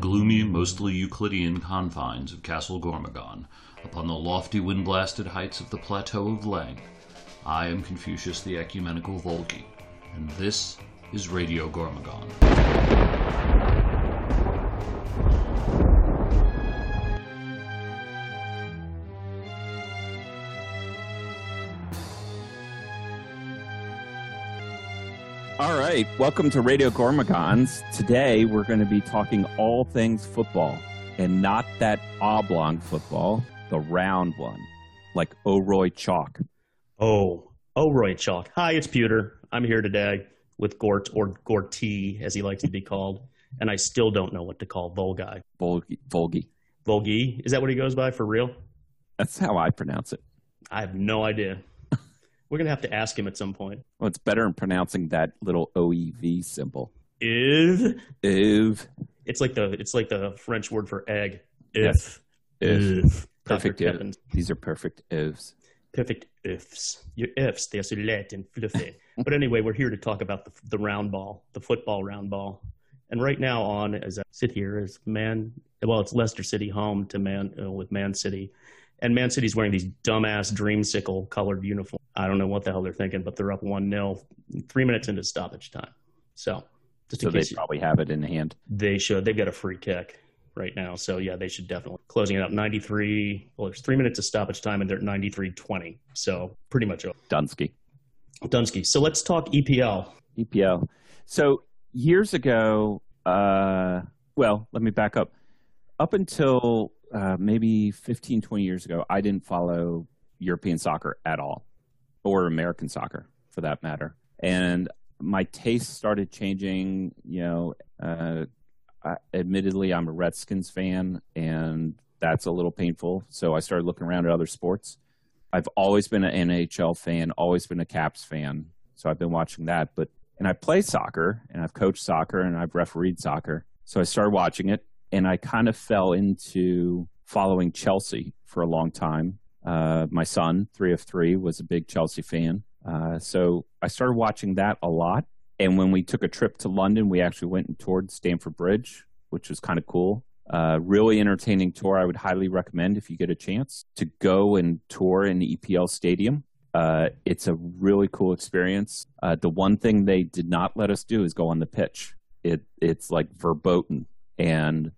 gloomy, mostly Euclidean confines of Castle Gormogon, upon the lofty wind blasted heights of the Plateau of Leng, I am Confucius the Ecumenical Volgi, and this is Radio Gormogon. All right, welcome to Radio Gormogons. Today we're going to be talking all things football, and not that oblong football, the round one, like O'Roy Chalk. Oh, O'Roy Chalk. Hi, it's 'Puter. I'm here today with Gort, or Gorty, as he likes to be called, and I still don't know what to call Volgi. Volgi. Volgi. Volgi? Is that what he goes by for real? That's how I pronounce it. I have no idea. We're going to have to ask him at some point. Well, it's better in pronouncing that little OEV symbol. If Ev. it's like the it's like the French word for egg. Yes. If. If. If. Perfect. If. These are perfect ifs. Perfect ifs. Your ifs, they're so light and fluffy. but anyway, we're here to talk about the, the round ball, the football round ball. And right now, on as I sit here, is Man. Well, it's Leicester City home to Man uh, with Man City, and Man City's wearing these dumbass dreamsicle colored uniforms. I don't know what the hell they're thinking, but they're up one 0 three minutes into stoppage time. So just So in they you, probably have it in hand. they should, they've got a free kick right now. So yeah, they should definitely closing it up 93. Well, there's three minutes of stoppage time, and they're at 93-20. So pretty much over. Dunsky. Dunsky. So let's talk EPL. EPL. So years ago, uh, well, let me back up. Up until uh, maybe 15, 20 years ago, I didn't follow European soccer at all, or American soccer for that matter. And my taste started changing. You know, uh, I, admittedly, I'm a Redskins fan, and that's a little painful. So I started looking around at other sports. I've always been an NHL fan, always been a Caps fan. So I've been watching that. But and I play soccer and I've coached soccer and I've refereed soccer. So I started watching it and I kind of fell into following Chelsea for a long time. Uh, my son, three of three, was a big Chelsea fan. Uh, so I started watching that a lot. And when we took a trip to London, we actually went and toured Stamford Bridge, which was kind of cool. Uh, really entertaining tour. I would highly recommend if you get a chance to go and tour an EPL stadium. Uh, it's a really cool experience. Uh, the one thing they did not let us do is go on the pitch. It it's like verboten, and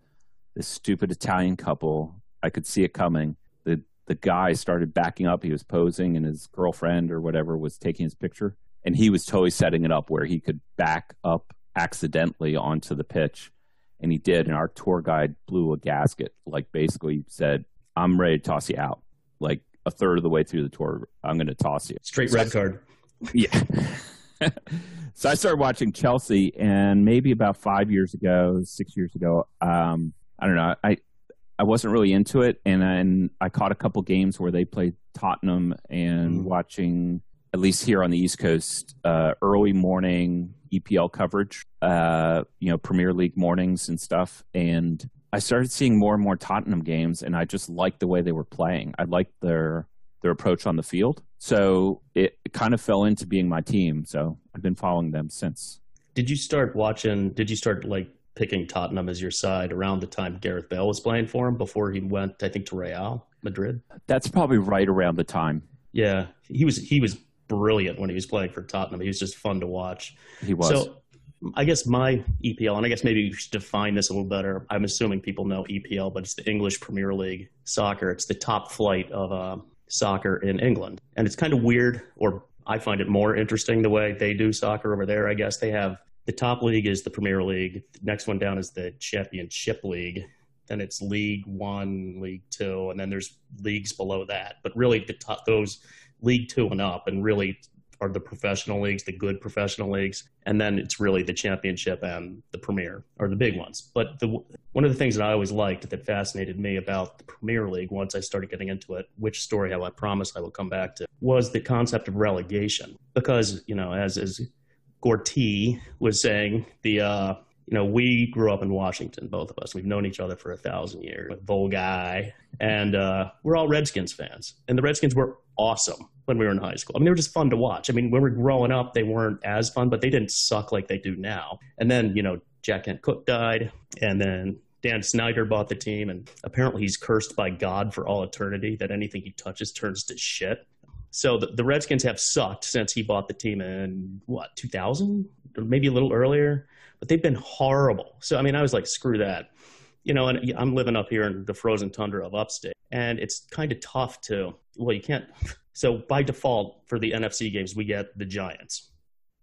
this stupid Italian couple, I could see it coming. the The guy started backing up. He was posing, and his girlfriend or whatever was taking his picture, and he was totally setting it up where he could back up accidentally onto the pitch, and he did. And our tour guide blew a gasket, like basically said, "I'm ready to toss you out." Like a third of the way through the tour, I'm going to toss you. Straight So I- red card. Yeah. so I started watching Chelsea, and maybe about five years ago, six years ago, um, I don't know. I I wasn't really into it, and then I caught a couple games where they played Tottenham, and Mm. watching at least here on the East Coast, uh, early morning EPL coverage, uh, you know, Premier League mornings and stuff, and I started seeing more and more Tottenham games, and I just liked the way they were playing. I liked their their approach on the field. So it, it kind of fell into being my team. So I've been following them since. Did you start watching? Did you start like picking Tottenham as your side around the time Gareth Bale was playing for him before he went? I think to Real Madrid. That's probably right around the time Yeah, he was he was brilliant when he was playing for Tottenham. He was just fun to watch. he was. So, I guess my EPL, and I guess maybe we should define this a little better. I'm assuming people know EPL, but it's the English Premier League soccer. It's the top flight of uh, soccer in England, and it's kind of weird, or I find it more interesting the way they do soccer over there. I guess they have the top league is the Premier League. The next one down is the Championship League. Then it's League One, League Two, and then there's leagues below that. But really, the top those League Two and up, and really are the professional leagues, the good professional leagues, and then it's really the championship and the premier are the big ones. But the one of the things that I always liked that fascinated me about the Premier League once I started getting into it, which story I promise I will come back to, was the concept of relegation. Because you know, as as Gorty was saying, the uh, you know, we grew up in Washington, both of us. We've known each other for a thousand years with Volguy, and uh, we're all Redskins fans. And the Redskins were awesome when we were in high school. I mean, they were just fun to watch. I mean, when we were growing up, they weren't as fun, but they didn't suck like they do now. And then, you know, Jack Kent Cooke died, and then Dan Snyder bought the team, and apparently he's cursed by God for all eternity that anything he touches turns to shit. So the, the Redskins have sucked since he bought the team in what 2000 or maybe a little earlier, but they've been horrible. So I mean, I was like, screw that, you know. And I'm living up here in the frozen tundra of upstate, and it's kind of tough to. Well, you can't. So by default, for the NFC games, we get the Giants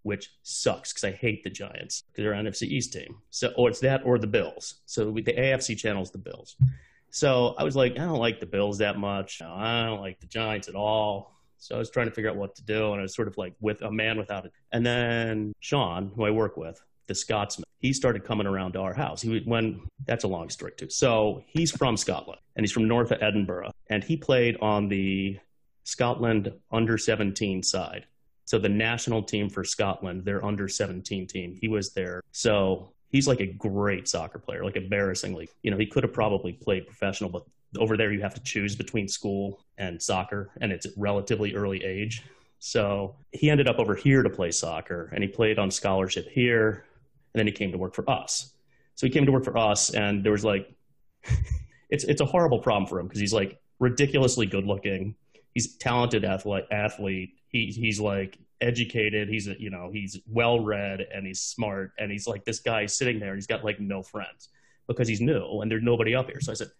which sucks because I hate the Giants because they're an NFC East team. So, or it's that or the Bills. So the AFC channel is the Bills. So I was like, I don't like the Bills that much. I don't like the Giants at all. So I was trying to figure out what to do, and I was sort of like with a man without it. And then Sean, who I work with, the Scotsman, he started coming around to our house. He when that's a long story too. So he's from Scotland, and he's from north of Edinburgh, and he played on the Scotland under 17 side. So the national team for Scotland, their under 17 team, he was there. So he's like a great soccer player, like embarrassingly. You know, he could have probably played professional, but over there you have to choose between school and soccer, and it's at relatively early age. So he ended up over here to play soccer, and he played on scholarship here, and then he came to work for us. So he came to work for us, and there was like, it's it's a horrible problem for him because he's like ridiculously good looking. He's talented athlete, athlete he he's like educated he's you know he's well read and he's smart and he's like this guy sitting there he's got like no friends because he's new and there's nobody up here. So i said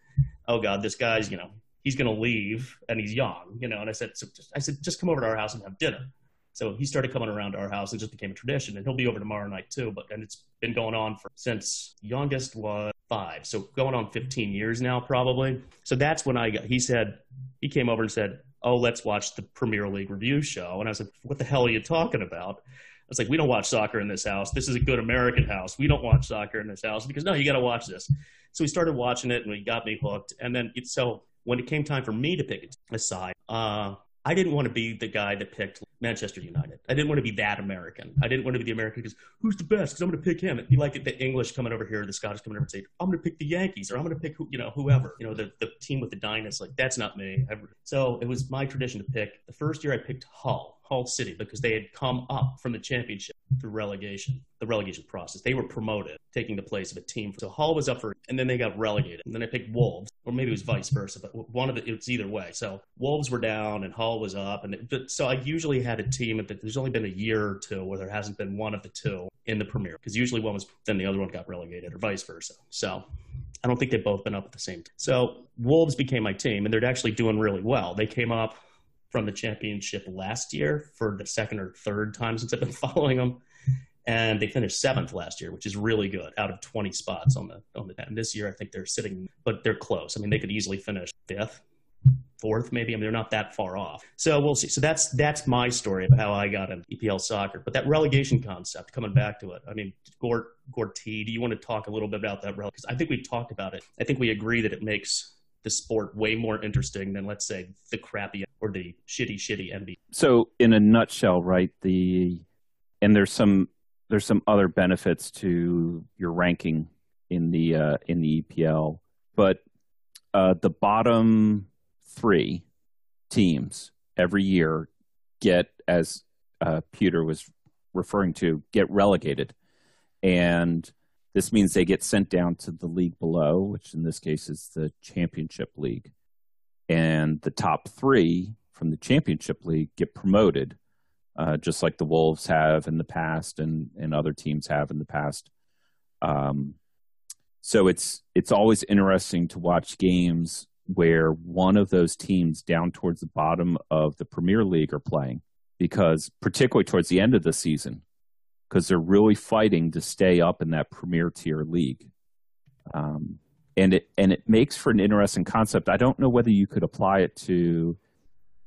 oh god this guy's you know he's going to leave and he's young you know? And i said so just, i said just come over to our house and have dinner. So he started coming around to our house. And just became a tradition and he'll be over tomorrow night too but and it's been going on for since youngest was five. So going on 15 years now probably. So that's when i got he said he came over and said oh, let's watch the Premier League review show. And I like, what the hell are you talking about? I was like, we don't watch soccer in this house. This is a good American house. We don't watch soccer in this house because no, you got to watch this. So we started watching it and we got me hooked. And then it, so when it came time for me to pick a side, uh, I didn't want to be the guy that picked Manchester United. I didn't want to be that American. I didn't want to be the American because who's the best? Because I'm going to pick him. Be like the English coming over here, the Scottish coming over and say, I'm going to pick the Yankees or I'm going to pick who, you know whoever, you know the the team with the dynasty. Like that's not me. So it was my tradition to pick. The first year I picked Hull Hull City because they had come up from the championship through relegation, the relegation process. They were promoted, taking the place of a team. So Hull was up for, and then they got relegated. And then I picked Wolves, or maybe it was vice versa, but one of the, it's either way. So Wolves were down and Hull was up. And it, so I usually had a team that there's only been a year or two where there hasn't been one of the two in the Premier because usually one was, then the other one got relegated or vice versa. So I don't think they've both been up at the same time. So Wolves became my team, and they're actually doing really well. They came up from the championship last year for the second or third time since I've been following them. And they finished seventh last year, which is really good out of 20 spots on the on the and this year I think they're sitting but they're close. I mean they could easily finish fifth, fourth maybe. I mean they're not that far off. So we'll see. So that's that's my story of how I got into EPL soccer. But that relegation concept, coming back to it, I mean Gort Gort T, do you want to talk a little bit about that? Because I think we've talked about it. I think we agree that it makes the sport way more interesting than let's say the crappy or the shitty shitty NBA. So in a nutshell, right? The and there's some there's some other benefits to your ranking in the uh, in the EPL, but uh, the bottom three teams every year get, as uh, Peter was referring to, get relegated, and this means they get sent down to the league below, which in this case is the Championship League. And the top three from the Championship League get promoted, uh, just like the Wolves have in the past and, and other teams have in the past. Um, so it's it's always interesting to watch games where one of those teams down towards the bottom of the Premier League are playing, because particularly towards the end of the season, because they're really fighting to stay up in that premier tier league. Um, and it and it makes for an interesting concept. I don't know whether you could apply it to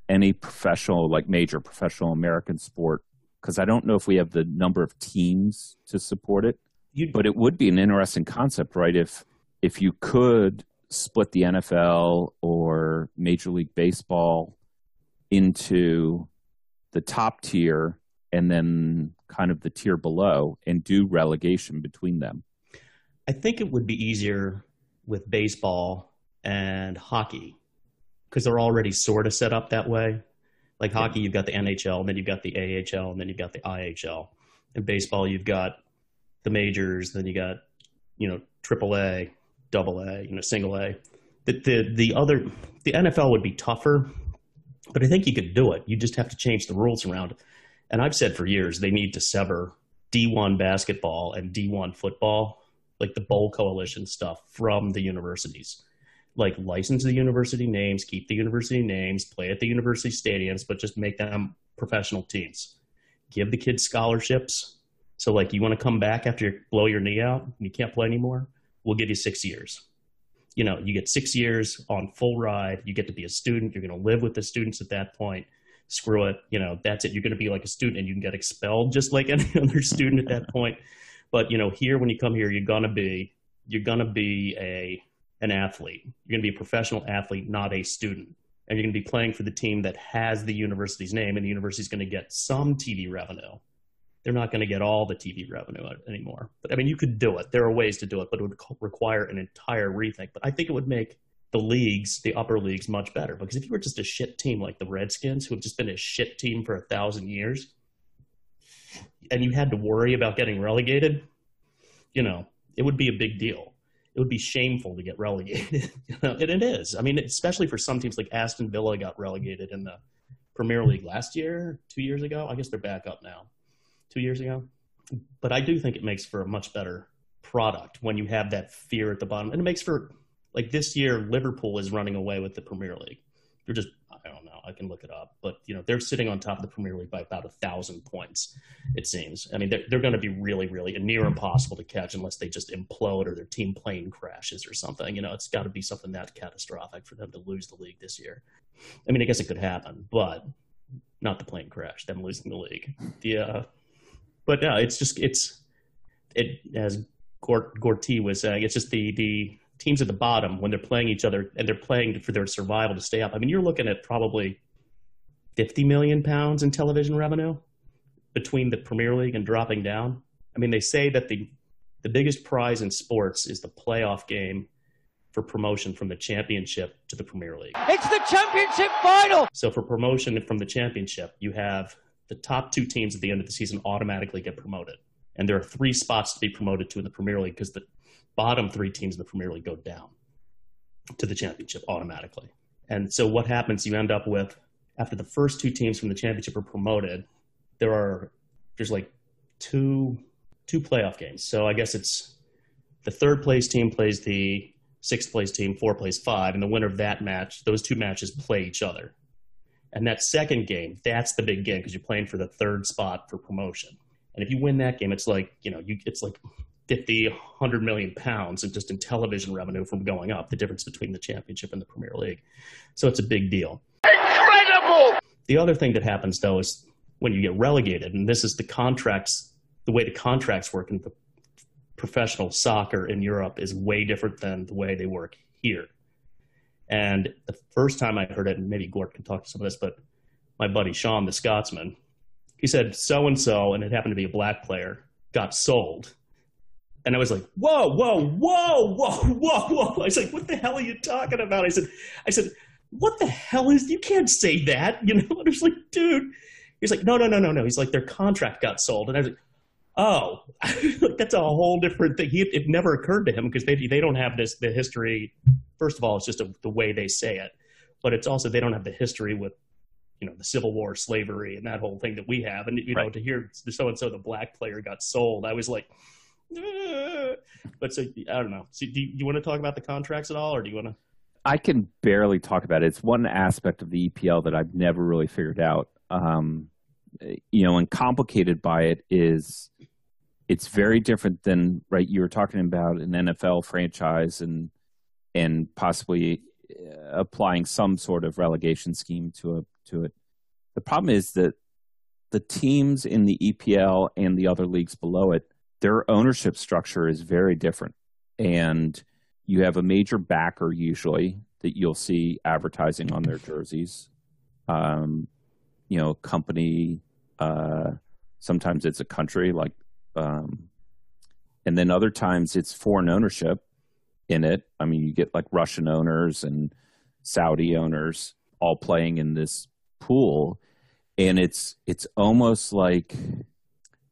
any professional, like major professional American sport, because I don't know if we have the number of teams to support it. You'd, but it would be an interesting concept, right? If if you could split the NFL or Major League Baseball into the top tier and then kind of the tier below and do relegation between them? I think it would be easier with baseball and hockey because they're already sort of set up that way. Like hockey, you've got the NHL, and then you've got the AHL, and then you've got the IHL. In baseball, you've got the majors, then you got, you know, Triple A, double A, you know, single A. The, the the other the NFL would be tougher, but I think you could do it. You just have to change the rules around. And I've said for years they need to sever D1 basketball and D1 football, like the bowl coalition stuff, from the universities. Like license the university names, keep the university names, play at the university stadiums, but just make them professional teams. Give the kids scholarships. So like you want to come back after you blow your knee out and you can't play anymore, we'll give you six years. You know, you get six years on full ride. You get to be a student. You're going to live with the students at that point screw it, you know, that's it. You're going to be like a student and you can get expelled just like any other student at that point. But, you know, here, when you come here, you're going to be, you're going to be a, an athlete. You're going to be a professional athlete, not a student. And you're going to be playing for the team that has the university's name, and the university's going to get some TV revenue. They're not going to get all the TV revenue anymore. But I mean, you could do it. There are ways to do it, but it would require an entire rethink. But I think it would make the leagues, the upper leagues, much better. Because if you were just a shit team like the Redskins, who have just been a shit team for a thousand years, and you had to worry about getting relegated, you know, it would be a big deal. It would be shameful to get relegated. you know, and it is. I mean, especially for some teams like Aston Villa got relegated in the Premier League last year, two years ago. I guess they're back up now. Two years ago. But I do think it makes for a much better product when you have that fear at the bottom. And it makes for like this year, Liverpool is running away with the Premier League. They're just I don't know. I can look it up, but you know they're sitting on top of the Premier League by about a thousand points. It seems. I mean, they're they're going to be really, really near impossible to catch unless they just implode or their team plane crashes or something. You know, it's got to be something that catastrophic for them to lose the league this year. I mean, I guess it could happen, but not the plane crash. Them losing the league. The uh, but no, it's just it's it as Gort Gorty was saying. It's just the the teams at the bottom when they're playing each other and they're playing for their survival to stay up. I mean, you're looking at probably 50 million pounds in television revenue between the Premier League and dropping down. I mean, they say that the the biggest prize in sports is the playoff game for promotion from the championship to the Premier League. It's the championship final. So for promotion from the championship, you have the top two teams at the end of the season automatically get promoted. And there are three spots to be promoted to in the Premier League because the bottom three teams in the Premier League go down to the championship automatically. And so what happens, you end up with, after the first two teams from the championship are promoted, there are, there's like two, two playoff games. So I guess it's the third place team plays the sixth place team, four plays five, and the winner of that match, those two matches play each other. And that second game, that's the big game because you're playing for the third spot for promotion. And if you win that game, it's like, you know, you, it's like 50, 100 million pounds just in television revenue from going up, the difference between the championship and the Premier League. So it's a big deal. Incredible! The other thing that happens, though, is when you get relegated, and this is the contracts, the way the contracts work in the professional soccer in Europe is way different than the way they work here. And the first time I heard it, and maybe Gort can talk to some of this, but my buddy Sean, the Scotsman, he said so and so, and it happened to be a black player, got sold and I was like, whoa, whoa, whoa, whoa, whoa, whoa. I was like, what the hell are you talking about? I said, I said, what the hell is, you can't say that, you know? And I was like, dude, he's like, no, no, no, no, no. He's like, their contract got sold. And I was like, oh, that's a whole different thing. He, it never occurred to him because they, they don't have this, the history. First of all, it's just a, the way they say it, but it's also, they don't have the history with, you know, the Civil War, slavery, and that whole thing that we have. And, you know, to hear so-and-so, the black player got sold, I was like, but so I don't know. So do you, you want to talk about the contracts at all, or do you want to? I can barely talk about it. It's one aspect of the EPL that I've never really figured out. Um, you know, and complicated by it is it's very different than right. You were talking about an NFL franchise and and possibly uh, applying some sort of relegation scheme to a to it. The problem is that the teams in the EPL and the other leagues below it their ownership structure is very different. And you have a major backer usually that you'll see advertising on their jerseys. Um, you know, company, uh, sometimes it's a country like, um, and then other times it's foreign ownership in it. I mean, you get like Russian owners and Saudi owners all playing in this pool, and it's it's almost like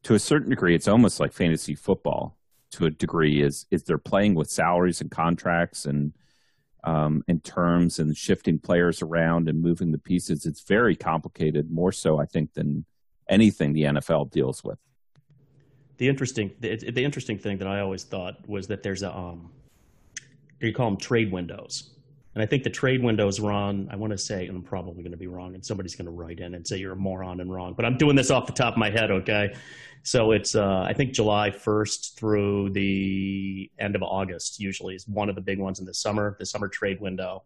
to a certain degree, it's almost like fantasy football to a degree is is they're playing with salaries and contracts and um, and terms and shifting players around and moving the pieces. It's very complicated, more so I think than anything the NFL deals with. The interesting the, the interesting thing that I always thought was that there's a um, you call them trade windows. And I think the trade windows run, I want to say, and I'm probably going to be wrong, and somebody's going to write in and say you're a moron and wrong. But I'm doing this off the top of my head, okay? So it's, uh, I think July 1st through the end of August, usually, is one of the big ones in the summer, the summer trade window.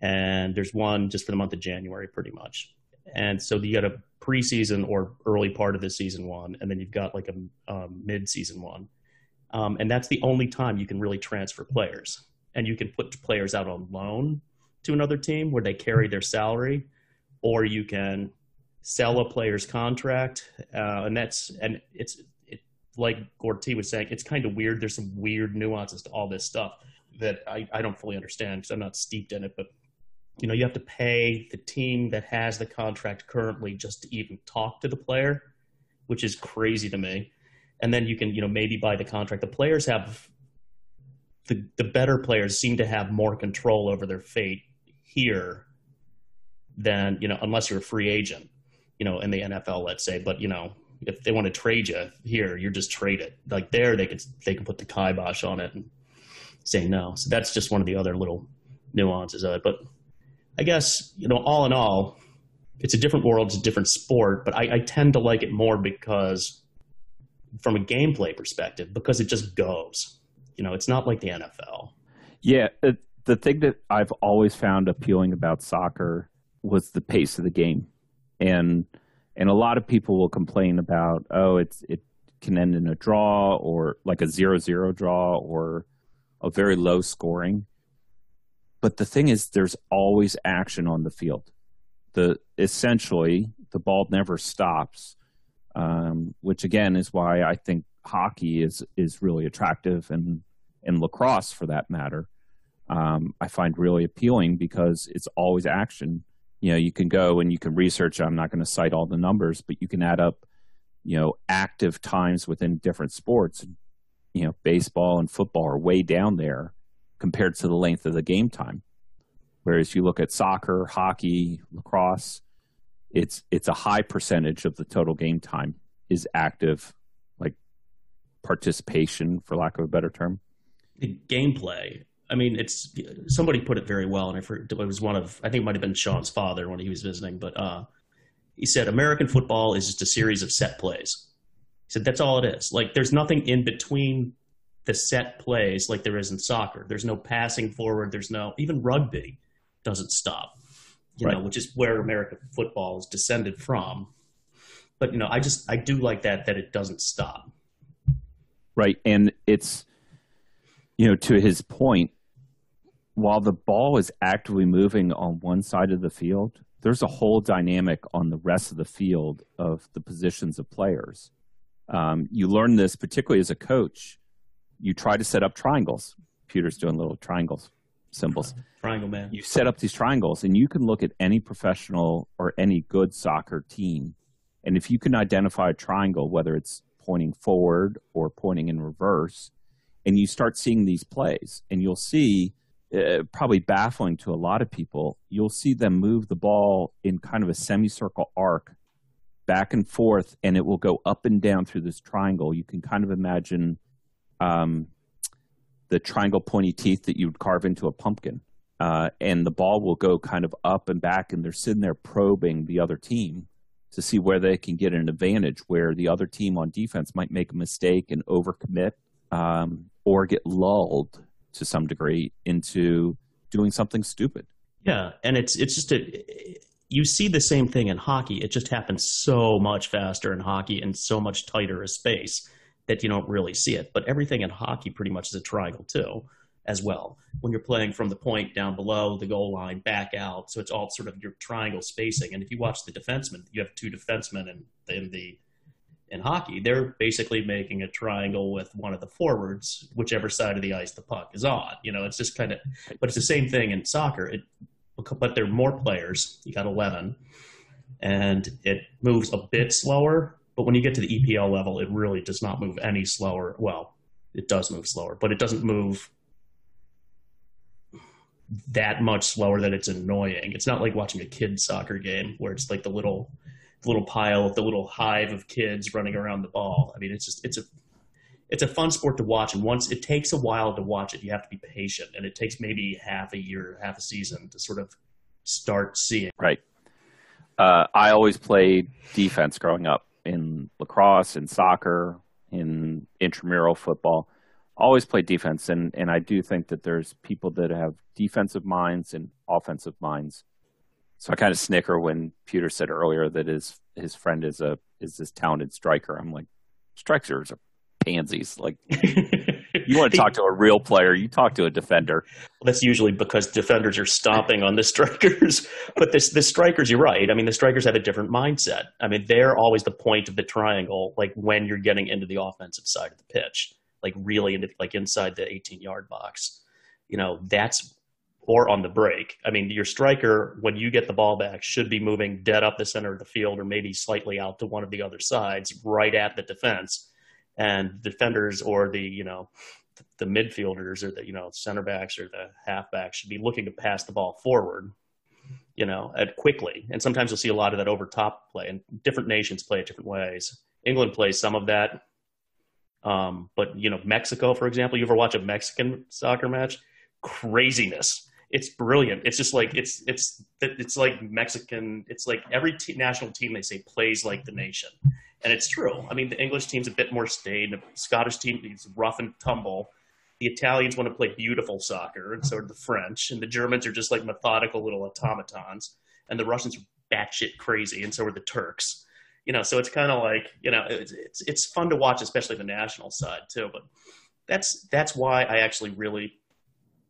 And there's one just for the month of January, pretty much. And so you got a preseason or early part of the season one, and then you've got like a um, mid season one. Um, and that's the only time you can really transfer players and you can put players out on loan to another team where they carry their salary, or you can sell a player's contract, uh, and that's and it's it, like Gorty was saying, it's kind of weird. There's some weird nuances to all this stuff that I, I don't fully understand because I'm not steeped in it, but you know you have to pay the team that has the contract currently just to even talk to the player, which is crazy to me. And then you can you know maybe buy the contract. The players have the, the better players seem to have more control over their fate here than, you know, unless you're a free agent, you know, in the NFL, let's say. But, you know, if they want to trade you here, you're just traded. Like there, they could they can put the kibosh on it and say no. So that's just one of the other little nuances of it. But I guess you know, all in all, it's a different world, it's a different sport. But I, I tend to like it more because, from a gameplay perspective, because it just goes. You know, it's not like the NFL. Yeah, it, the thing that I've always found appealing about soccer was the pace of the game, and and a lot of people will complain about oh it's it can end in a draw or like a zero zero draw or a very low scoring. But the thing is, there's always action on the field. The essentially the ball never stops, um, which again is why I think hockey is is really attractive and and lacrosse for that matter um, I find really appealing because it's always action. You know, you can go and you can research. I'm not going to cite all the numbers, but you can add up, you know, active times within different sports. You know, baseball and football are way down there compared to the length of the game time. Whereas you look at soccer, hockey, lacrosse, it's it's a high percentage of the total game time is active participation, for lack of a better term? The gameplay. I mean, it's somebody put it very well, and I forget, it was one of I think it might have been Sean's father when he was visiting, but uh, he said American football is just a series of set plays. He said that's all it is. Like there's nothing in between the set plays like there is in soccer. There's no passing forward. There's no even rugby doesn't stop. You right. know, which is where American football is descended from. But you know, I just I do like that that it doesn't stop right? And it's, you know, to his point, while the ball is actively moving on one side of the field, there's a whole dynamic on the rest of the field of the positions of players. Um, you learn this particularly as a coach. You try to set up triangles. Peter's doing little triangles symbols. Triangle man. You set up these triangles, and you can look at any professional or any good soccer team, and if you can identify a triangle, whether it's pointing forward or pointing in reverse. And you start seeing these plays, and you'll see, uh, probably baffling to a lot of people, you'll see them move the ball in kind of a semicircle arc back and forth, and it will go up and down through this triangle. You can kind of imagine um, the triangle pointy teeth that you would carve into a pumpkin. Uh, and the ball will go kind of up and back, and they're sitting there probing the other team to see where they can get an advantage where the other team on defense might make a mistake and overcommit um, or get lulled to some degree into doing something stupid. Yeah, and it's it's just a you see the same thing in hockey. It just happens so much faster in hockey and so much tighter a space that you don't really see it. But everything in hockey pretty much is a triangle too as well when you're playing from the point down below the goal line back out. So it's all sort of your triangle spacing. And if you watch the defensemen, you have two defensemen in, in the in hockey. They're basically making a triangle with one of the forwards, whichever side of the ice the puck is on. You know, it's just kind of, but it's the same thing in soccer. It, but there are more players. You got 11, and it moves a bit slower. But when you get to the EPL level, it really does not move any slower. Well, it does move slower, but it doesn't move that much slower that it's annoying. It's not like watching a kid's soccer game where it's like the little little pile the little hive of kids running around the ball. I mean, it's just it's a it's a fun sport to watch, and once it takes a while to watch it, you have to be patient, and it takes maybe half a year, half a season to sort of start seeing. Right. Uh, I always played defense growing up in lacrosse, in soccer, in intramural football. Always play defense, and and I do think that there's people that have defensive minds and offensive minds. So I kind of snicker when Peter said earlier that his his friend is a is this talented striker. I'm like, strikers are pansies. Like you want to talk to a real player, you talk to a defender. Well, that's usually because defenders are stomping on the strikers. but this the strikers, you're right. I mean, the strikers have a different mindset. I mean, they're always the point of the triangle, like when you're getting into the offensive side of the pitch, like really like inside the 18 yard box. You know, that's or on the break. I mean, your striker, when you get the ball back, should be moving dead up the center of the field or maybe slightly out to one of the other sides, right at the defense and defenders or the you know the midfielders or the you know center backs or the halfbacks should be looking to pass the ball forward you know at quickly and sometimes you'll see a lot of that over top play and different nations play it different ways england plays some of that um, but you know mexico for example you ever watch a mexican soccer match craziness it's brilliant it's just like it's it's it's like mexican it's like every t- national team they say plays like the nation and it's true. I mean, the English team's a bit more staid. The Scottish team is rough and tumble. The Italians want to play beautiful soccer, and so do the French. And the Germans are just like methodical little automatons. And the Russians are batshit crazy, and so are the Turks. You know, so it's kind of like you know, it's, it's it's fun to watch, especially the national side too. But that's that's why I actually really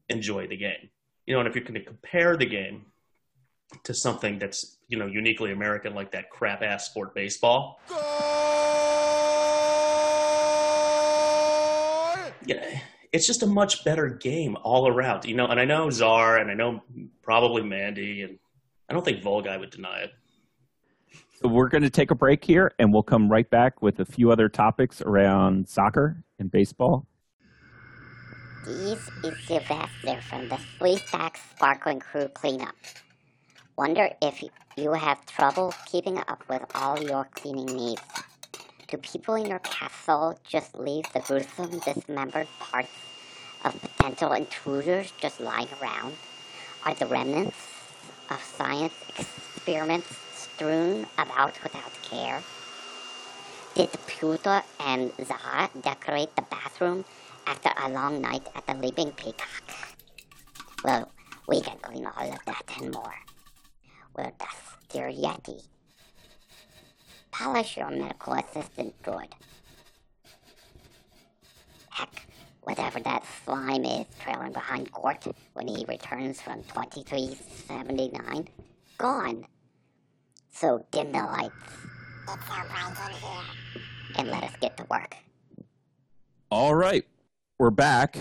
enjoy the game. You know, and if you're going to compare the game to something that's you know uniquely American like that crap ass sport baseball. Yeah, it's just a much better game all around, you know. And I know Czar, and I know probably Mandy, and I don't think Volguy would deny it. So we're going to take a break here, and we'll come right back with a few other topics around soccer and baseball. This is Sylvester from the Three Stacks Sparkling Crew Cleanup. Wonder if you have trouble keeping up with all your cleaning needs. Do people in your castle just leave the gruesome, dismembered parts of potential intruders just lying around? Are the remnants of science experiments strewn about without care? Did Pluto and Zaha decorate the bathroom after a long night at the Leaping Peacock? Well, we can clean all of that and more with the Steer Yeti. Polish your medical assistant good. Heck, whatever that slime is trailing behind Court when he returns from 2379, gone. So dim the lights. It's so bright in here. And let us get to work. All right, we're back.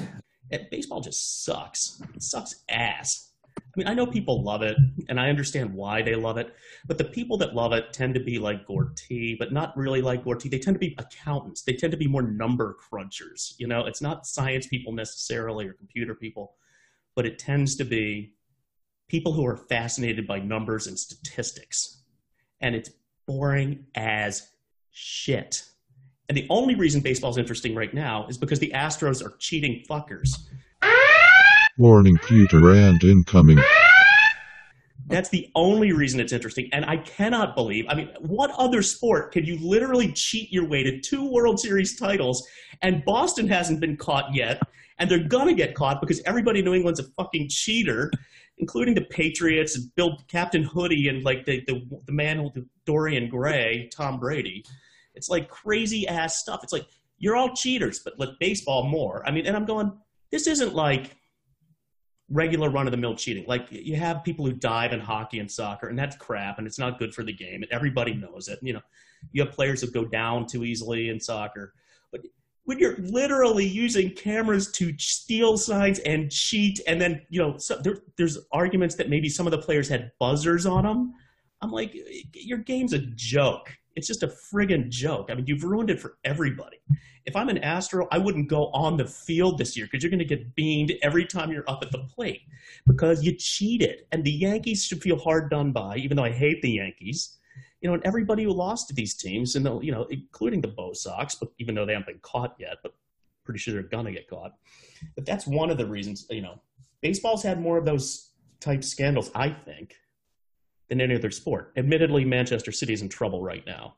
And baseball just sucks. It sucks ass. I mean, I know people love it, and I understand why they love it, but the people that love it tend to be like Gorty, but not really like Gorty. They tend to be accountants. They tend to be more number crunchers. You know, it's not science people necessarily or computer people, but it tends to be people who are fascinated by numbers and statistics. And it's boring as shit. And the only reason baseball is interesting right now is because the Astros are cheating fuckers. Warning Peter and incoming. That's the only reason it's interesting. And I cannot believe, I mean, what other sport could you literally cheat your way to two World Series titles and Boston hasn't been caught yet and they're going to get caught because everybody in New England's a fucking cheater, including the Patriots and Bill Captain Hoodie and like the, the, the man with Dorian Gray, Tom Brady. It's like crazy ass stuff. It's like, you're all cheaters, but like baseball more. I mean, and I'm going, this isn't like regular run of the mill cheating. Like you have people who dive in hockey and soccer, and that's crap, and it's not good for the game, and everybody knows it. You know, you have players who go down too easily in soccer, when you're literally using cameras to steal signs and cheat, and then you know so there, there's arguments that maybe some of the players had buzzers on them. I'm like, your game's a joke. It's just a friggin' joke. I mean, you've ruined it for everybody. If I'm an Astro, I wouldn't go on the field this year because you're going to get beamed every time you're up at the plate because you cheated. And the Yankees should feel hard done by, even though I hate the Yankees. You know, and everybody who lost to these teams, and you know, including the Bo Sox, but even though they haven't been caught yet, but pretty sure they're gonna get caught. But that's one of the reasons. You know, baseball's had more of those type scandals, I think, than any other sport. Admittedly, Manchester City's in trouble right now,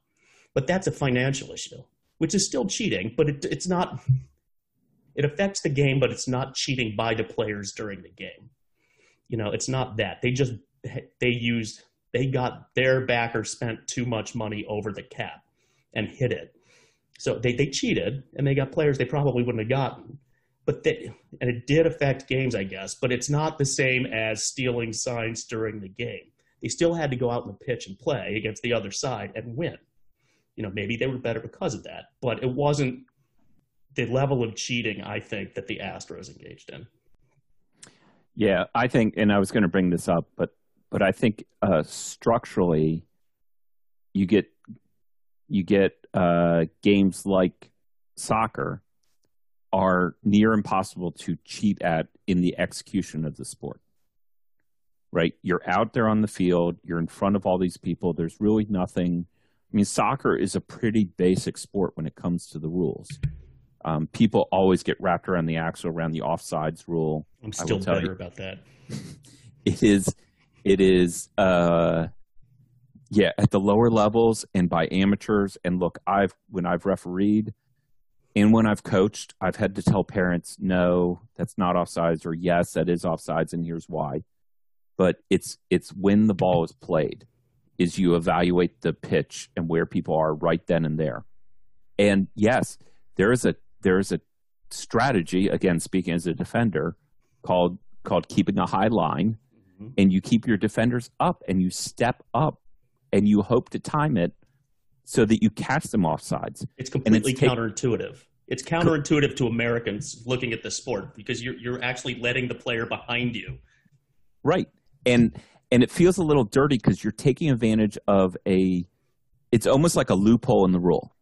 but that's a financial issue, which is still cheating, but it, it's not. It affects the game, but it's not cheating by the players during the game. You know, it's not that they just they used they got their backer spent too much money over the cap and hit it. So they, they cheated and they got players they probably wouldn't have gotten. But they, and it did affect games, I guess, but it's not the same as stealing signs during the game. They still had to go out in the pitch and play against the other side and win. You know, maybe they were better because of that, but it wasn't the level of cheating I think that the Astros engaged in. Yeah, I think, and I was going to bring this up, but but I think uh, structurally, you get you get uh, games like soccer are near impossible to cheat at in the execution of the sport. Right, you're out there on the field, you're in front of all these people. There's really nothing. I mean, soccer is a pretty basic sport when it comes to the rules. Um, people always get wrapped around the axle around the offsides rule. I'm still better you, about that. It is it is, uh, yeah, at the lower levels and by amateurs. And look, I've when I've refereed and when I've coached, I've had to tell parents, no, that's not offsides, or yes, that is offsides, and here's why. But it's it's when the ball is played, is you evaluate the pitch and where people are right then and there. And yes, there is a there is a strategy again speaking as a defender called called keeping a high line mm-hmm. and you keep your defenders up and you step up and you hope to time it so that you catch them off sides. It's completely it's counterintuitive. It's counterintuitive to Americans looking at the sport because you're you're actually letting the player behind you. Right. And and it feels a little dirty because you're taking advantage of a it's almost like a loophole in the rule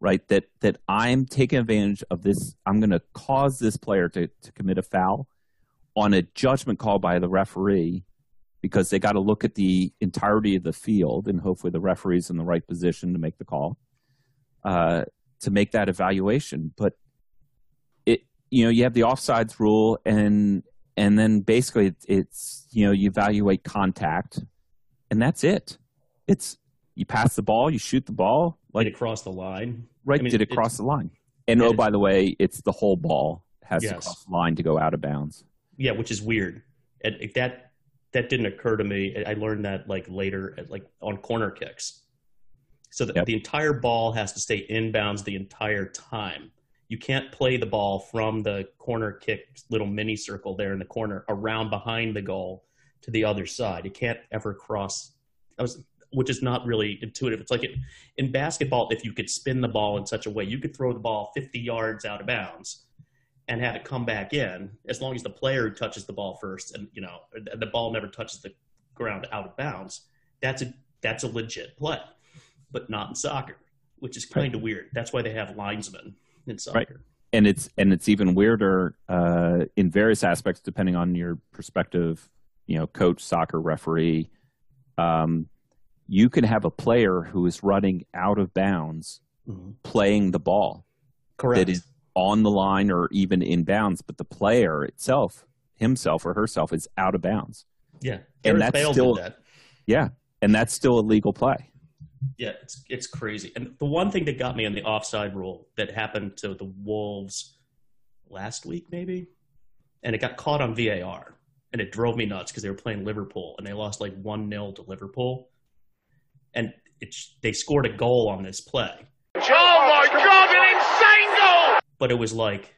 right that that i'm taking advantage of this i'm going to cause this player to, to commit a foul on a judgment call by the referee because they got to look at the entirety of the field and hopefully the referee's in the right position to make the call uh, to make that evaluation. But it, you know, you have the offsides rule, and and then basically it's, it's you know you evaluate contact, and that's it. It's you pass the ball, you shoot the ball, like did it cross the line, right? I mean, did it cross the line? And oh, by the way, it's the whole ball has yes. to cross the line to go out of bounds yeah, which is weird. And that that didn't occur to me. I learned that like later, like on corner kicks. So that yep. the entire ball has to stay inbounds the entire time. You can't play the ball from the corner kick little mini circle there in the corner around behind the goal to the other side. It can't ever cross. Was, which is not really intuitive. It's like it, in basketball, if you could spin the ball in such a way, you could throw the ball 50 yards out of bounds and have it come back in as long as the player touches the ball first and you know the ball never touches the ground out of bounds that's a that's a legit play but not in soccer which is kind of right. weird that's why they have linesmen in soccer right. and it's and it's even weirder uh, in various aspects depending on your perspective you know coach soccer referee um, you can have a player who is running out of bounds mm-hmm. playing the ball correct that is on the line or even in bounds, but the player itself, himself or herself, is out of bounds. Yeah, Gareth and that's Bale still that. yeah, and that's still a legal play. Yeah, it's it's crazy. And the one thing that got me on the offside rule that happened to the Wolves last week, maybe, and it got caught on VAR, and it drove me nuts because they were playing Liverpool and they lost like one 0 to Liverpool, and it, they scored a goal on this play. Oh my God! An insane goal! but it was like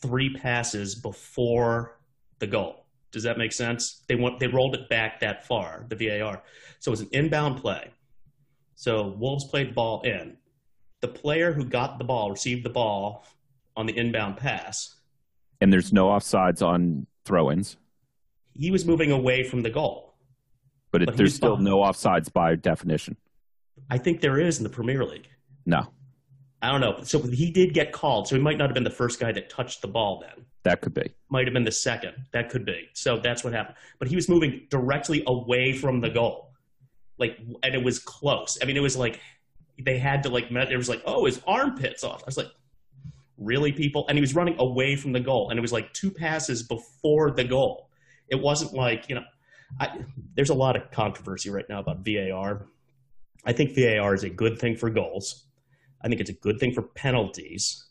three passes before the goal. Does that make sense? They went, they rolled it back that far, the VAR. So it was an inbound play. So Wolves played the ball in. The player who got the ball received the ball on the inbound pass. And there's no offsides on throw-ins. He was moving away from the goal. But, it, but there's still no offsides by definition. I think there is in the Premier League. No, I don't know. So he did get called. So he might not have been the first guy that touched the ball then. that could be. Might have been the second. That could be. So that's what happened. But he was moving directly away from the goal. Like, and it was close. I mean, it was like they had to like, it was like, oh, his armpit's off. I was like, really, people? And he was running away from the goal. And it was like two passes before the goal. It wasn't like, you know, I, there's a lot of controversy right now about VAR. I think VAR is a good thing for goals. I think it's a good thing for penalties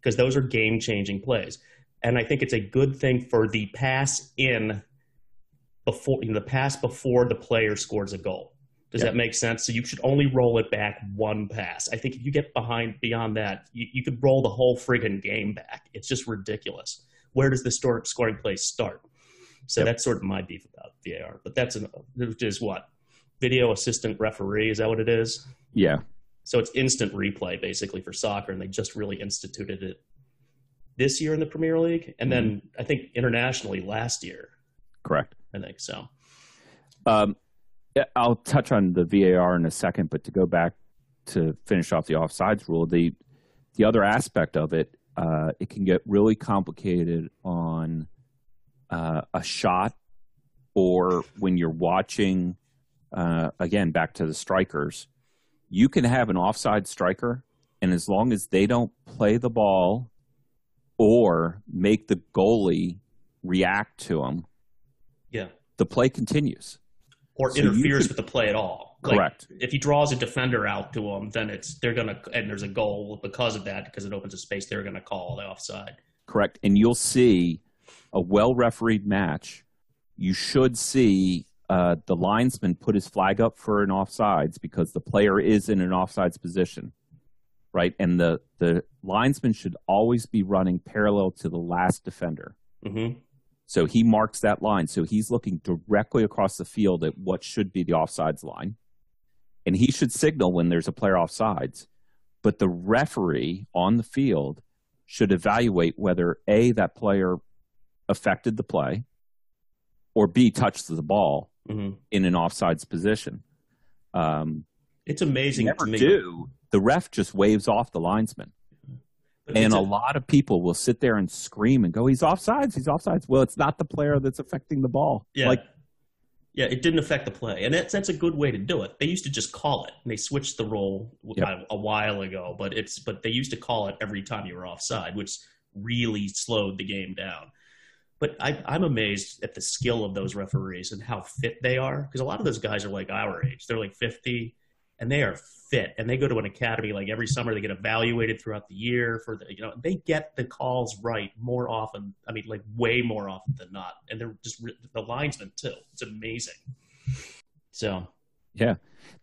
because those are game changing plays. And I think it's a good thing for the pass in before you know, the pass before the player scores a goal. Does Yep. that make sense? So you should only roll it back one pass. I think if you get behind beyond that, you, you could roll the whole friggin' game back. It's just ridiculous. Where does the store, scoring play start? So Yep. that's sort of my beef about VAR. But that's an, which is what video assistant referee is that what it is? Yeah, So it's instant replay basically for soccer, and they just really instituted it this year in the Premier League, and then I think internationally last year. correct. I think so. Um, I'll touch on the VAR in a second, but to go back to finish off the offsides rule, the the other aspect of it, uh, it can get really complicated on uh, a shot or when you're watching. Uh, again, back to the strikers, you can have an offside striker, and as long as they don't play the ball or make the goalie react to them, Yeah, the play continues. or So interferes could- with the play at all. Like, Correct. if he draws a defender out to him, then it's they're gonna and there's a goal because of that because it opens a space. They're gonna call the offside. Correct. And you'll see a well refereed match. You should see uh, the linesman put his flag up for an offsides because the player is in an offsides position, right? And the, the linesman should always be running parallel to the last defender. hmm So he marks that line. So he's looking directly across the field at what should be the offsides line. And he should signal when there's a player offsides. But the referee on the field should evaluate whether A, that player affected the play, or B, touched the ball hmm in an offsides position. Um, It's amazing never to me. do. The ref just waves off the linesman. But And a a- lot of people will sit there and scream and go, "He's offsides! He's offsides!" Well, it's not the player that's affecting the ball. Yeah. Like yeah, it didn't affect the play, and that's that's a good way to do it. They used to just call it, and they switched the role Yep. a, a while ago. But it's but they used to call it every time you were offside, which really slowed the game down. But I, I'm amazed at the skill of those referees and how fit they are, because a lot of those guys are like our age. They're like 50, and they are fit, and they go to an academy like every summer. They get evaluated throughout the year for the you know they get the calls right more often. I mean, like way more often than not, and they're just the linesmen too. It's amazing. So yeah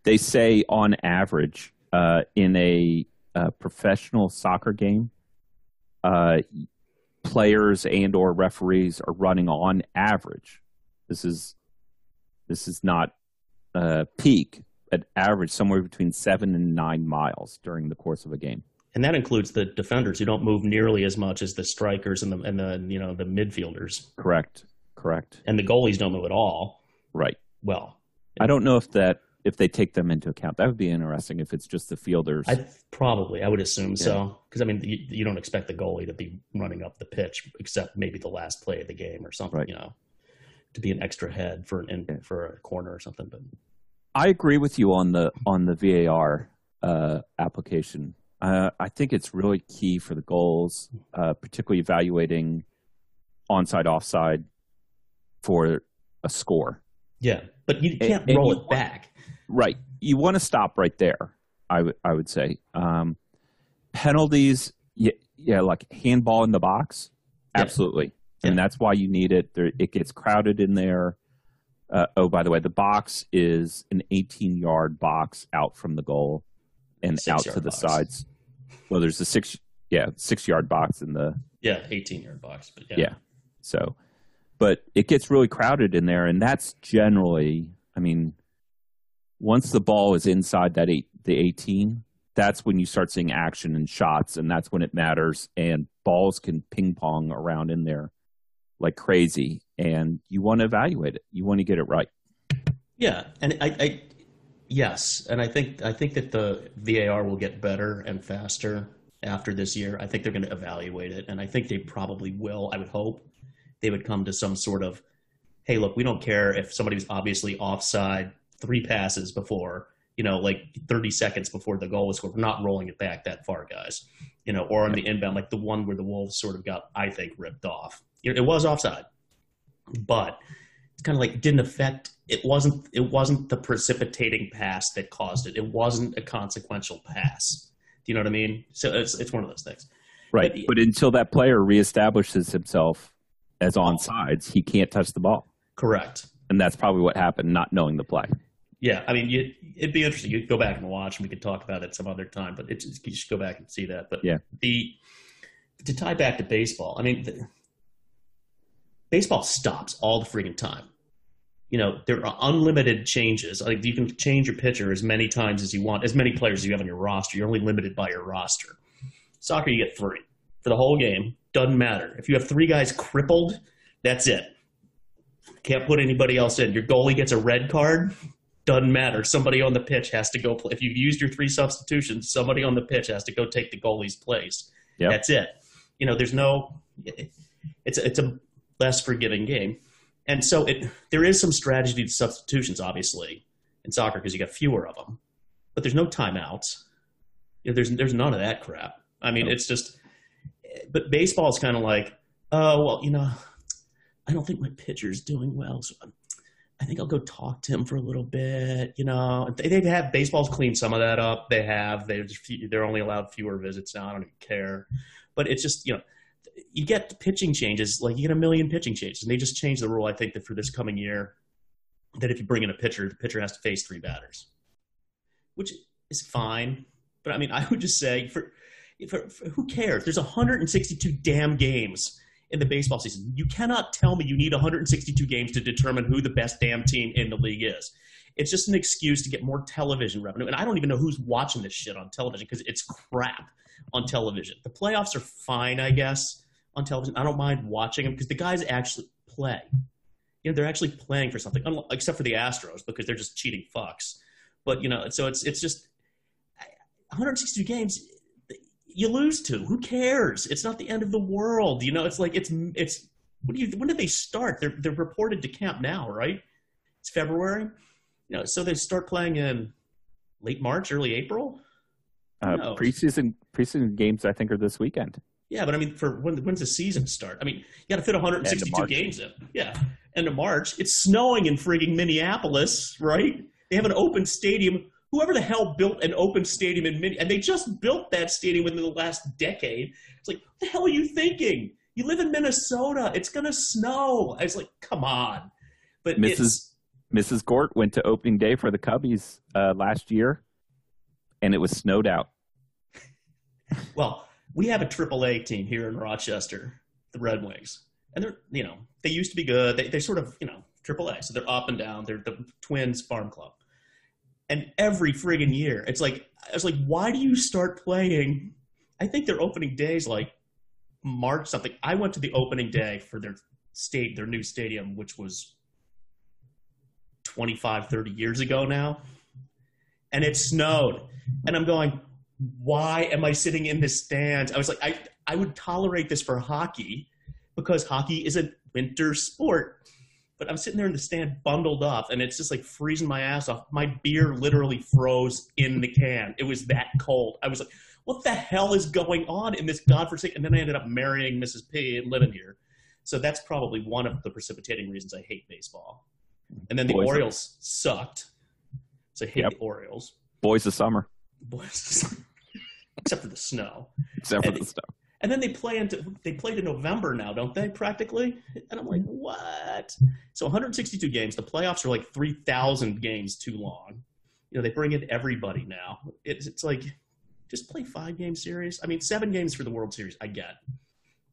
they say, on average, uh, in a, uh professional soccer game, uh, players and or referees are running on average. This is this is not uh, peak, but average somewhere between seven and nine miles during the course of a game. and that includes the defenders who don't move nearly as much as the strikers and the and the you know the midfielders Correct. Correct. and the goalies don't move at all. Right. Well, I don't know if that if they take them into account. That would be interesting if it's just the fielders. I probably I would assume so because I mean you, you don't expect the goalie to be running up the pitch except maybe the last play of the game or something Right. you know to be an extra head for an in, for a corner or something. But I agree with you on the on the VAR uh, application. Uh, I think it's really key for the goals, uh, particularly evaluating onside, offside for a score. yeah, but you can't and roll you it back. Right. You want to stop right there. I would I would say um, penalties. Yeah, yeah, like handball in the box. Absolutely, Yeah. and that's why you need it. There, it gets crowded in there. Uh, oh, by the way, the box is an 18 yard box out from the goal and Six out to the box. sides. Well, there's a six, yeah, six yard box in the Yeah, eighteen yard box. But yeah, yeah. So, but it gets really crowded in there, and that's generally, I mean, once the ball is inside that eight, the 18, that's when you start seeing action and shots, and that's when it matters. And balls can ping pong around in there like crazy, and you want to evaluate it. You want to get it right. Yeah, and I, I Yes, and I think I think that the VAR will get better and faster after this year. I think they're going to evaluate it, and I think they probably will. I would hope they would come to some sort of, hey, look, we don't care if somebody was obviously offside three passes before, you know, like 30 seconds before the goal was scored. We're not rolling it back that far, guys. You know, or on the inbound, like the one where the Wolves sort of got, I think, ripped off. It was offside, but it's kind of like it didn't affect. It wasn't. It wasn't the precipitating pass that caused it. It wasn't a consequential pass. Do you know what I mean? So it's it's one of those things. Right. But- But, until that player reestablishes himself as on sides, he can't touch the ball. Correct. And that's probably what happened, not knowing the play. Yeah, I mean, you, it'd be interesting. You'd go back and watch, and we could talk about it some other time. But it's you should go back and see that. But Yeah. the to tie back to baseball, I mean, the, baseball stops all the freaking time. You know, there are unlimited changes. Like you can change your pitcher as many times as you want, as many players as you have on your roster. You're only limited by your roster. Soccer, you get three for the whole game. Doesn't matter if you have three guys crippled. That's it. Can't put anybody else in. Your goalie gets a red card. Doesn't matter. Somebody on the pitch has to go play. If you've used your three substitutions, somebody on the pitch has to go take the goalie's place. Yep. That's it. You know, there's no. It's it's a less forgiving game, and so it there is some strategy to substitutions, obviously, in soccer because you got fewer of them, but there's no timeouts. You know, there's there's none of that crap. I mean, it's just. But baseball is kind of like, oh well, you know, I don't think my pitcher's doing well, so I'm, I think I'll go talk to him for a little bit. You know, they, they have baseball's cleaned some of that up. They have. They're they're only allowed fewer visits now. I don't even care. But it's just you know, you get pitching changes like you get a million pitching changes, and they just changed the rule. I think that for this coming year, that if you bring in a pitcher, the pitcher has to face three batters, which is fine. But I mean, I would just say for, for, for who cares? There's 162 damn games in the baseball season. You cannot tell me you need 162 games to determine who the best damn team in the league is. It's just an excuse to get more television revenue. And I don't even know who's watching this shit on television because it's crap on television. The playoffs are fine, I guess, on television. I don't mind watching them because the guys actually play. You know, they're actually playing for something, except for the Astros because they're just cheating fucks. But you know, so it's it's just 162 games you lose to. Who cares? It's not the end of the world. You know, it's like it's it's. What do you? When did they start? They're they're reported to camp now, right? It's February. You know, so they start playing in late March, early April. Uh, knows? preseason preseason games, I think, are this weekend. Yeah, but I mean, for when when's the season start? I mean, you got to fit 162 games in. Yeah, end of March. It's snowing in frigging Minneapolis, right? They have an open stadium. Whoever the hell built an open stadium in Minneapolis, and they just built that stadium within the last decade. It's like, what the hell are you thinking? You live in Minnesota. It's gonna snow. I was like, come on. But Mrs. Mrs. Gort went to opening day for the Cubbies uh, last year, and it was snowed out. Well, we have a AAA team here in Rochester, the Red Wings, and they're you know they used to be good. They they sort of you know AAA, so they're up and down. They're the Twins farm club, and every friggin' year, it's like I was like, why do you start playing? I think their opening days like March something. I went to the opening day for their state, their new stadium, which was 25, 30 years ago now, and it snowed, and I'm going why am I sitting in the stands? I was like, I, I would tolerate this for hockey because hockey is a winter sport. But I'm sitting there in the stand bundled up and it's just like freezing my ass off. My beer literally froze in the can. It was that cold. I was like, what the hell is going on in this godforsaken? And then I ended up marrying Mrs. P and living here. So that's probably one of the precipitating reasons I hate baseball. And then the Boys. Orioles sucked. So I hate Yep. the Orioles. Boys of summer, Boys, except for the snow. except for And- the stuff. And then they play into they play to November now, don't they? Practically, and I'm like, what? So 162 games. The playoffs are like 3,000 games too long. You know, they bring in everybody now. It's it's like just play five game series. I mean, seven games for the World Series, I get,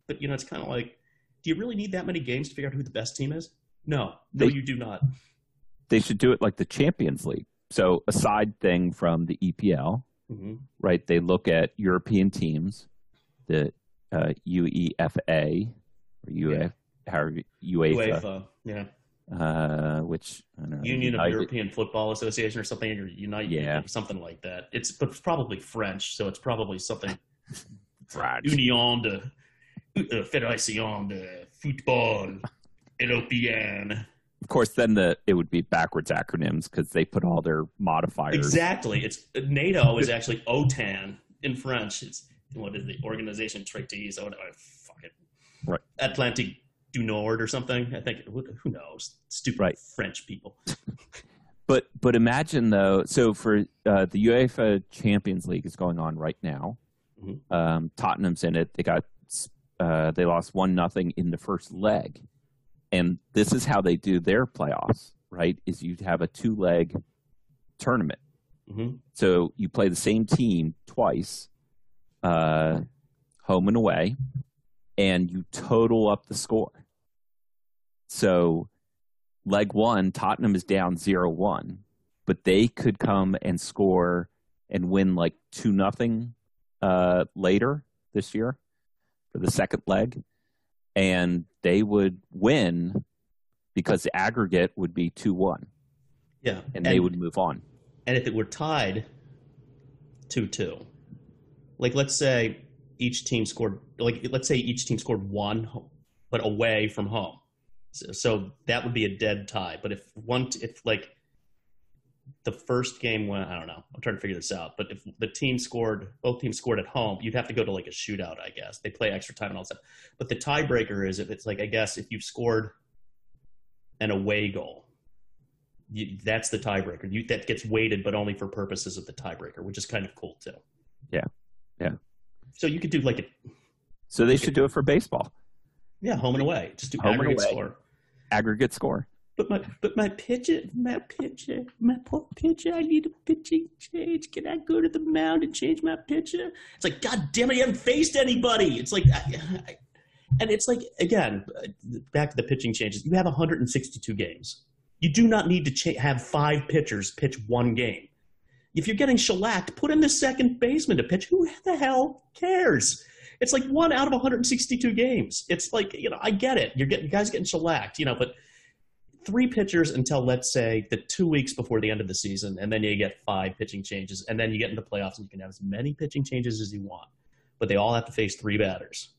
but you know, it's kind of like, do you really need that many games to figure out who the best team is? No, no, They- you do not. They should do it like the Champions League. So a side thing from the EPL, hmm right? They look at European teams, the uh, UEFA or UF, however UEFA, UEFA, yeah. uh, which I don't know, Union of European Football Association or something, or Unite, Yeah. something like that. It's but it's probably French, so it's probably something. Union de uh, Fédération de Football Européen. Of course, then the it would be backwards acronyms because they put all their modifiers. Exactly. It's NATO is actually OTAN in French. It's what is the Organisation Traité? So oh, fuck it. Right. Atlantic du Nord or something. I think who knows? Stupid Right. French people. But but imagine though. So for uh, the UEFA Champions League is going on right now. Mhm. Um, Tottenham's in it. They got uh, they lost one nothing in the first leg, and this is how they do their playoffs. Right? Is you have a two leg tournament. hmm So you play the same team twice, uh, home and away, and you total up the score. So, leg one, Tottenham is down 0 1, but they could come and score and win like 2 nothing uh, later this year for the second leg. And they would win because the aggregate would be 2 1, Yeah. and they would move on. And if it were tied 2 2, like let's say each team scored, like let's say each team scored one, but away from home. So, so that would be a dead tie. But if one, if like the first game went, I don't know, I'm trying to figure this out. But if the team scored, both teams scored at home, you'd have to go to like a shootout, I guess. They play extra time and all that. But the tiebreaker is if it's like, I guess, if you've scored an away goal, you, that's the tiebreaker. You, that gets weighted, but only for purposes of the tiebreaker, which is kind of cool too. Yeah. Yeah. So you could do like a So they should do it for baseball. yeah home and away, just do Home and aggregate away. score. Aggregate score. But my but my pitcher, my pitcher, my poor pitcher. I need a pitching change. Can I go to the mound and change my pitcher? It's like God damn it, you haven't faced anybody. It's like, I, I, and it's like again, uh, back to the pitching changes. You have 162 games. You do not need to cha- have five pitchers pitch one game. If you're getting shellacked, put in the second baseman to pitch. Who the hell cares? It's like one out of 162 games. It's like you know, I get it. You're getting guys getting shellacked, you know, but three pitchers until let's say the two weeks before the end of the season, and then you get five pitching changes, and then you get into playoffs and you can have as many pitching changes as you want, but they all have to face three batters.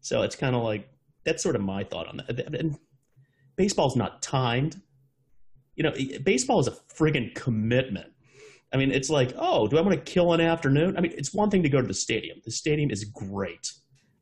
So it's kind of like that's sort of my thought on that. And baseball's not timed. You know, baseball is a friggin' commitment. I mean, it's like, oh, do I want to kill an afternoon? I mean, it's one thing to go to the stadium. The stadium is great.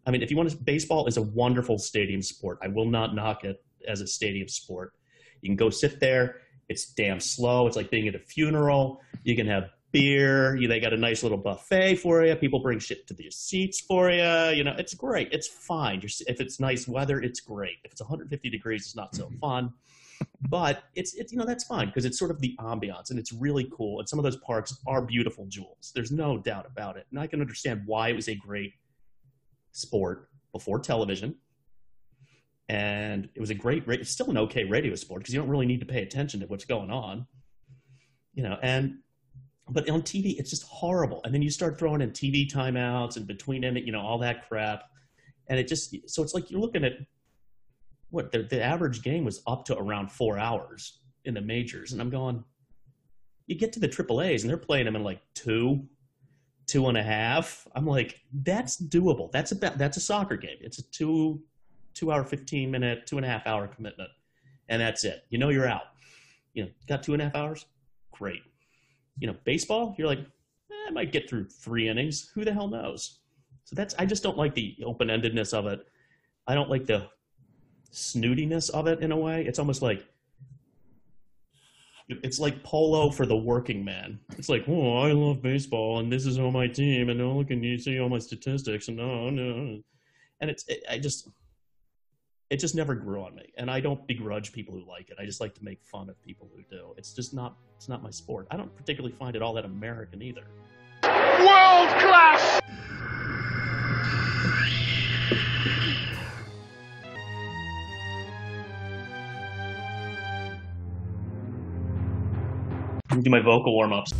I mean, if you want to, baseball is a wonderful stadium sport. I will not knock it as a stadium sport. You can go sit there. It's damn slow. It's like being at a funeral. You can have beer. You, they got a nice little buffet for you. People bring shit to the seats for you. You know, it's great. It's fine. You're, if it's nice weather, it's great. If it's 150 degrees, it's not so fun. But it's, it's you know that's fine because it's sort of the ambiance and it's really cool. And some of those parks are beautiful jewels. There's no doubt about it. And I can understand why it was a great sport before television and it was a great it's still an okay radio sport because you don't really need to pay attention to what's going on you know and but on tv it's just horrible and then you start throwing in tv timeouts and between it you know all that crap and it just so it's like you're looking at what the, the average game was up to around four hours in the majors. And i'm going you get to the triple a's and they're playing them in like two two and a half. I'm like that's doable. That's about that's a soccer game. It's a two two hour 15 minute two and a half hour commitment. And that's it. You know you're out. You know got two and a half hours? Great. You know baseball? You're like eh, i might get through three innings. Who the hell knows? So that's i just don't like the open-endedness of it. I don't like the snootiness of it in a way it's almost like it's like polo for the working man. It's like, oh, I love baseball, and this is all my team, and oh, look, and you see all my statistics, and oh, no, and it's, it, I just, it just never grew on me, and I don't begrudge people who like it. I just like to make fun of people who do. It's just not, it's not my sport. I don't particularly find it all that American either. World class! Do my vocal warm ups.